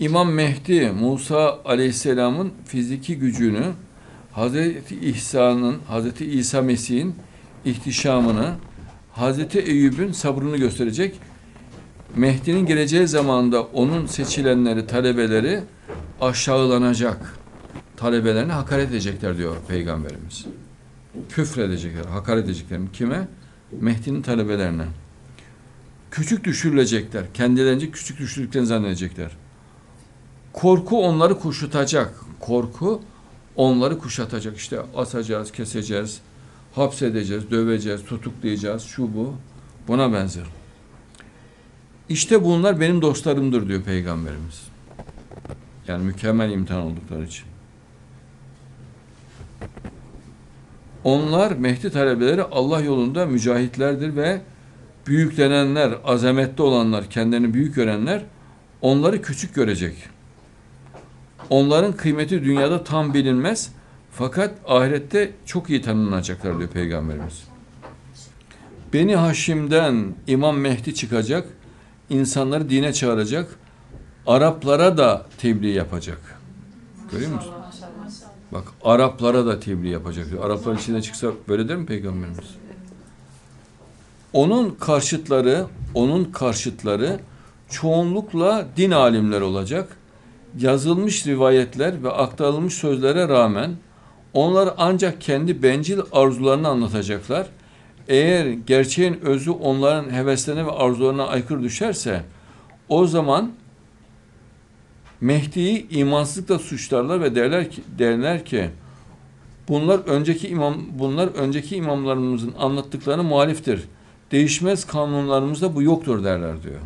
İmam Mehdi Musa Aleyhisselam'ın fiziki gücünü Hazreti İhsan'ın, Hazreti İsa Mesih'in ihtişamını, Hazreti Eyüp'ün sabrını gösterecek. Mehdi'nin geleceği zamanda onun seçilenleri, talebeleri aşağılanacak. Talebelerini hakaret edecekler diyor Peygamberimiz. Küfredecekler, hakaret edecekler. Kime? Mehdi'nin talebelerine. Küçük düşürülecekler. Kendilerince küçük düşürdüklerini zannedecekler. Korku onları kuşatacak. Korku onları kuşatacak. İşte asacağız, keseceğiz, hapsedeceğiz, döveceğiz, tutuklayacağız, şu bu. Buna benzer. İşte bunlar benim dostlarımdır diyor Peygamberimiz. Yani mükemmel imtihan oldukları için. Onlar Mehdi talebeleri Allah yolunda mücahitlerdir ve büyüklenenler, azametli olanlar, kendilerini büyük görenler onları küçük görecek. Onların kıymeti dünyada tam bilinmez fakat ahirette çok iyi tanınacaklar diyor Peygamberimiz. Beni Haşim'den İmam Mehdi çıkacak, insanları dine çağıracak, Araplara da tebliğ yapacak. Görüyor musun? Bak Araplara da tebliğ yapacak diyor. Araplar içine çıksa böyle der mi Peygamberimiz? Onun karşıtları, onun karşıtları çoğunlukla din alimleri olacak. Yazılmış rivayetler ve aktarılmış sözlere rağmen onlar ancak kendi bencil arzularını anlatacaklar. Eğer gerçeğin özü onların heveslerine ve arzularına aykırı düşerse o zaman Mehdi'yi imansızlıkla suçlarlar ve derler ki, derler ki bunlar önceki imam bunlar önceki imamlarımızın anlattıklarına muhaliftir. Değişmez kanunlarımızda bu yoktur derler diyor.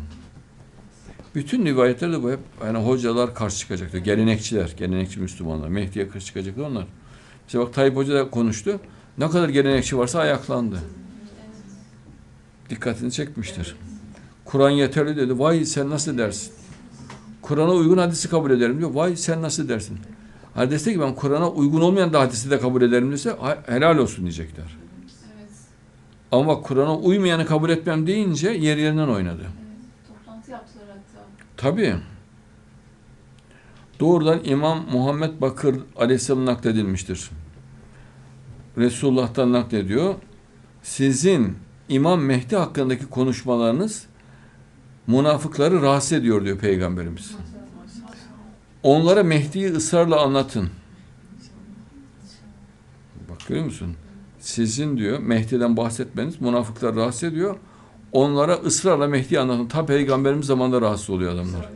Bütün rivayetlerde bu hep yani hocalar karşı çıkacak diyor. Gelenekçiler, gelenekçi Müslümanlar. Mehdi'ye karşı çıkacaklar onlar. Mesela bak Tayyip Hoca da konuştu. Ne kadar gelenekçi varsa ayaklandı. Dikkatini çekmiştir. Kur'an yeterli dedi. Vay sen nasıl dersin? Kur'an'a uygun hadisi kabul ederim diyor. Vay sen nasıl dersin? Hadiste ki ben Kur'an'a uygun olmayan da hadisi de kabul ederim dese helal olsun diyecekler. Evet. Ama Kur'an'a uymayanı kabul etmem deyince yer yerinden oynadı. Evet. Toplantı yaptılar Tabii. Doğrudan İmam Muhammed Bakır Aleyhisselam nakledilmiştir. Resulullah'tan naklediyor. Sizin İmam Mehdi hakkındaki konuşmalarınız münafıkları rahatsız ediyor diyor Peygamberimiz. Onlara Mehdi'yi ısrarla anlatın. Bak görüyor musun? Sizin diyor Mehdi'den bahsetmeniz münafıkları rahatsız ediyor. Onlara ısrarla Mehdi'yi anlatın. Ta Peygamberimiz zamanında rahatsız oluyor adamlar.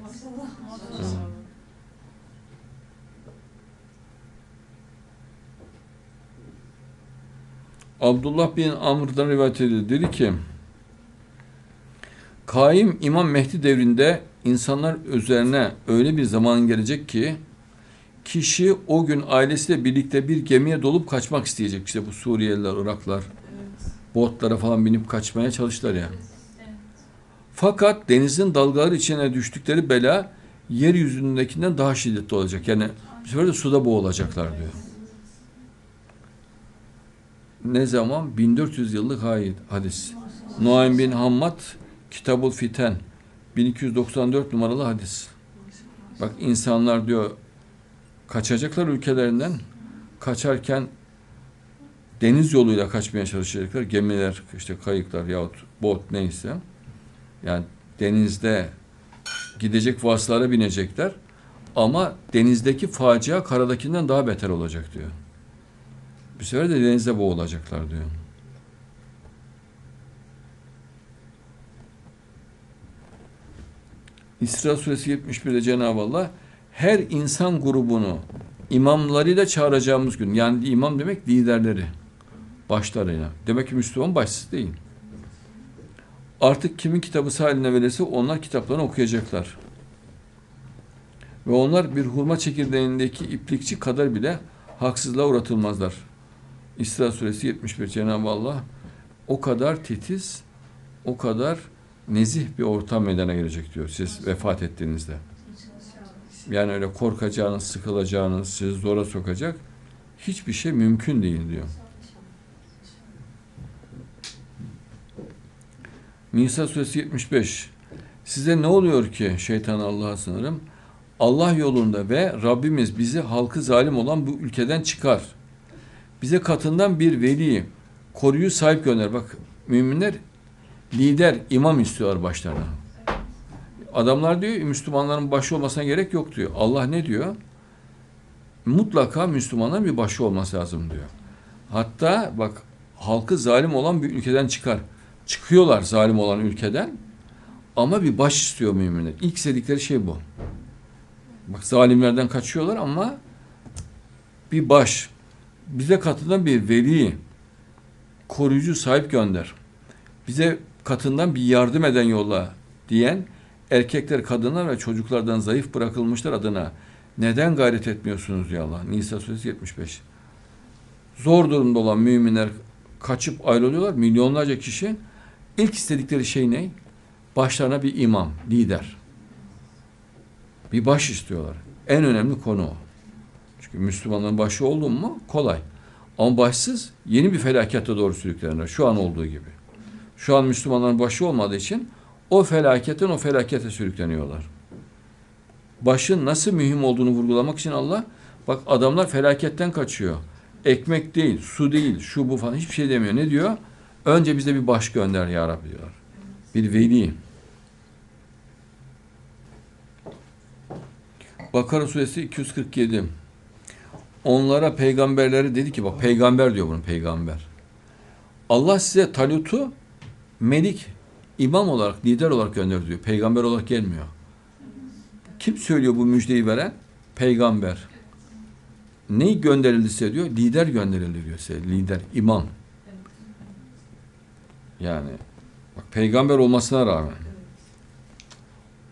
Abdullah bin Amr'dan rivayet edildi. Dedi ki Kaim İmam Mehdi devrinde insanlar üzerine öyle bir zaman gelecek ki kişi o gün ailesiyle birlikte bir gemiye dolup kaçmak isteyecek. İşte bu Suriyeliler, Iraklar. Botlara falan binip kaçmaya çalıştılar ya. Evet. Fakat denizin dalgaları içine düştükleri bela yeryüzündekinden daha şiddetli olacak. Yani bu sefer de suda boğulacaklar diyor. Ne zaman? 1400 yıllık hadis. Nuaym bin Hammad Kitabul Fiten 1294 numaralı hadis. Bak insanlar diyor kaçacaklar ülkelerinden kaçarken deniz yoluyla kaçmaya çalışacaklar. Gemiler, işte kayıklar yahut bot neyse. Yani denizde gidecek vasıtalara binecekler. Ama denizdeki facia karadakinden daha beter olacak diyor. Bir sefer de denizde boğulacaklar diyor. İsra suresi 71'de Cenab-ı Allah her insan grubunu imamlarıyla çağıracağımız gün yani imam demek liderleri başlarıyla. Demek ki Müslüman başsız değil. Artık kimin kitabı haline verirse onlar kitaplarını okuyacaklar. Ve onlar bir hurma çekirdeğindeki iplikçi kadar bile haksızlığa uğratılmazlar. İsra suresi 71 Cenab-ı Allah o kadar titiz, o kadar nezih bir ortam meydana gelecek diyor siz vefat ettiğinizde. Yani öyle korkacağınız, sıkılacağınız, sizi zora sokacak hiçbir şey mümkün değil diyor. Nisa suresi 75 Size ne oluyor ki şeytan Allah'a sınırım? Allah yolunda ve Rabbimiz bizi halkı zalim olan bu ülkeden çıkar. Bize katından bir veli, koruyu sahip gönder. Bak müminler lider, imam istiyorlar başlarına. Adamlar diyor Müslümanların başı olmasına gerek yok diyor. Allah ne diyor? Mutlaka Müslümanların bir başı olması lazım diyor. Hatta bak halkı zalim olan bir ülkeden çıkar. Çıkıyorlar zalim olan ülkeden ama bir baş istiyor müminler. İlk istedikleri şey bu. Bak zalimlerden kaçıyorlar ama bir baş, bize katından bir veli, koruyucu sahip gönder. Bize katından bir yardım eden yolla diyen erkekler, kadınlar ve çocuklardan zayıf bırakılmışlar adına neden gayret etmiyorsunuz diyor Allah. Nisa suresi 75. Zor durumda olan müminler kaçıp ayrılıyorlar. Milyonlarca kişi ilk istedikleri şey ne? Başlarına bir imam, lider. Bir baş istiyorlar. En önemli konu o. Çünkü Müslümanların başı oldun mu kolay. Ama başsız yeni bir felakete doğru sürüklenirler. Şu an olduğu gibi. Şu an Müslümanların başı olmadığı için o felaketten o felakete sürükleniyorlar. Başın nasıl mühim olduğunu vurgulamak için Allah bak adamlar felaketten kaçıyor. Ekmek değil, su değil, şu bu falan hiçbir şey demiyor. Ne diyor? Önce bize bir baş gönder ya Rabbi diyor. Bir veli. Bakara suresi 247. Onlara peygamberleri dedi ki bak peygamber diyor bunu peygamber. Allah size Talut'u melik, imam olarak, lider olarak gönder diyor. Peygamber olarak gelmiyor. Kim söylüyor bu müjdeyi veren? Peygamber. Ne gönderildi size diyor? Lider gönderildi diyor size. Lider, imam. Yani bak peygamber olmasına rağmen.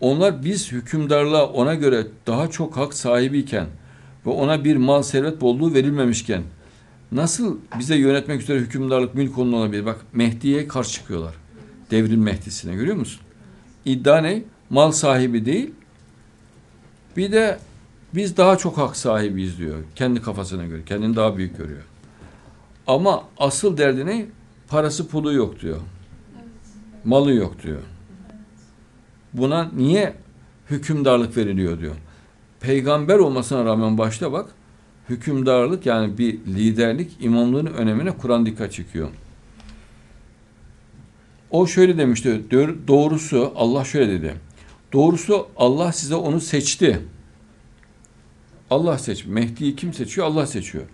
Onlar biz hükümdarlığa ona göre daha çok hak sahibiyken ve ona bir mal servet bolluğu verilmemişken nasıl bize yönetmek üzere hükümdarlık mülk onun olabilir? Bak Mehdi'ye karşı çıkıyorlar. Devrin Mehdi'sine görüyor musun? İddia ne? Mal sahibi değil. Bir de biz daha çok hak sahibiyiz diyor. Kendi kafasına göre. Kendini daha büyük görüyor. Ama asıl derdi ne? Parası pulu yok diyor. Malı yok diyor. Buna niye hükümdarlık veriliyor diyor. Peygamber olmasına rağmen başta bak hükümdarlık yani bir liderlik imamlığın önemine Kur'an dikkat çekiyor. O şöyle demişti. Doğrusu Allah şöyle dedi. Doğrusu Allah size onu seçti. Allah seç. Mehdi'yi kim seçiyor? Allah seçiyor.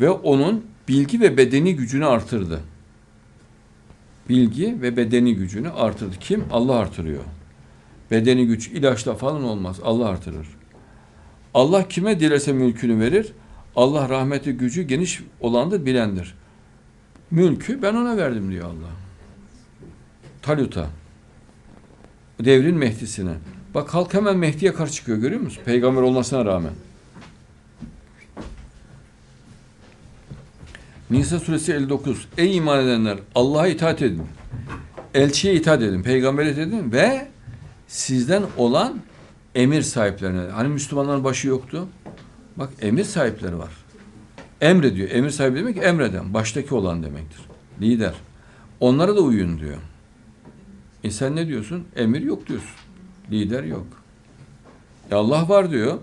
Ve onun bilgi ve bedeni gücünü artırdı. Bilgi ve bedeni gücünü artırdı. Kim? Allah artırıyor. Bedeni güç ilaçla falan olmaz. Allah artırır. Allah kime dilese mülkünü verir. Allah rahmeti gücü geniş olandır, bilendir. Mülkü ben ona verdim diyor Allah. Talut'a. Devrin Mehdi'sine. Bak halk hemen Mehdi'ye karşı çıkıyor görüyor musun? Peygamber olmasına rağmen. Nisa suresi 59. Ey iman edenler Allah'a itaat edin. Elçiye itaat edin. Peygambere itaat edin ve sizden olan emir sahiplerine. Hani Müslümanların başı yoktu. Bak emir sahipleri var. Emrediyor. Emir sahibi demek emreden. Baştaki olan demektir. Lider. Onlara da uyun diyor. E sen ne diyorsun? Emir yok diyorsun. Lider yok. E Allah var diyor.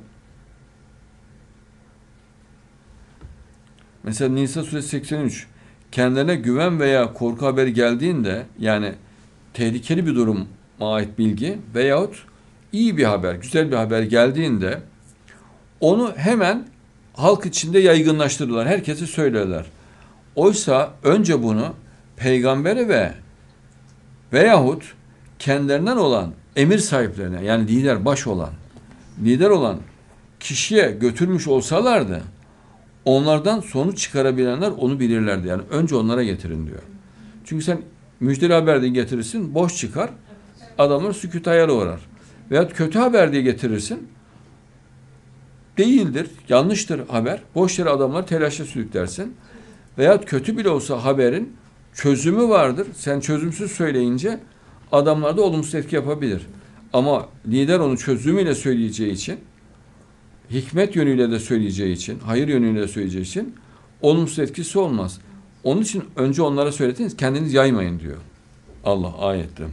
Mesela Nisa suresi 83 kendilerine güven veya korku haberi geldiğinde yani tehlikeli bir durum ait bilgi veyahut iyi bir haber, güzel bir haber geldiğinde onu hemen halk içinde yaygınlaştırırlar. Herkese söylerler. Oysa önce bunu peygambere ve veyahut kendilerinden olan emir sahiplerine yani lider baş olan lider olan kişiye götürmüş olsalardı onlardan sonuç çıkarabilenler onu bilirlerdi. Yani önce onlara getirin diyor. Çünkü sen müjdeli haber diye getirirsin boş çıkar adamlar sükut hayal uğrar. Veyahut kötü haber diye getirirsin değildir, yanlıştır haber. Boş yere adamlar telaşa sürüklersin. Veyahut kötü bile olsa haberin çözümü vardır. Sen çözümsüz söyleyince adamlar da olumsuz etki yapabilir. Ama lider onu çözümüyle söyleyeceği için, hikmet yönüyle de söyleyeceği için, hayır yönüyle de söyleyeceği için olumsuz etkisi olmaz. Onun için önce onlara söyletiniz, kendiniz yaymayın diyor. Allah ayette.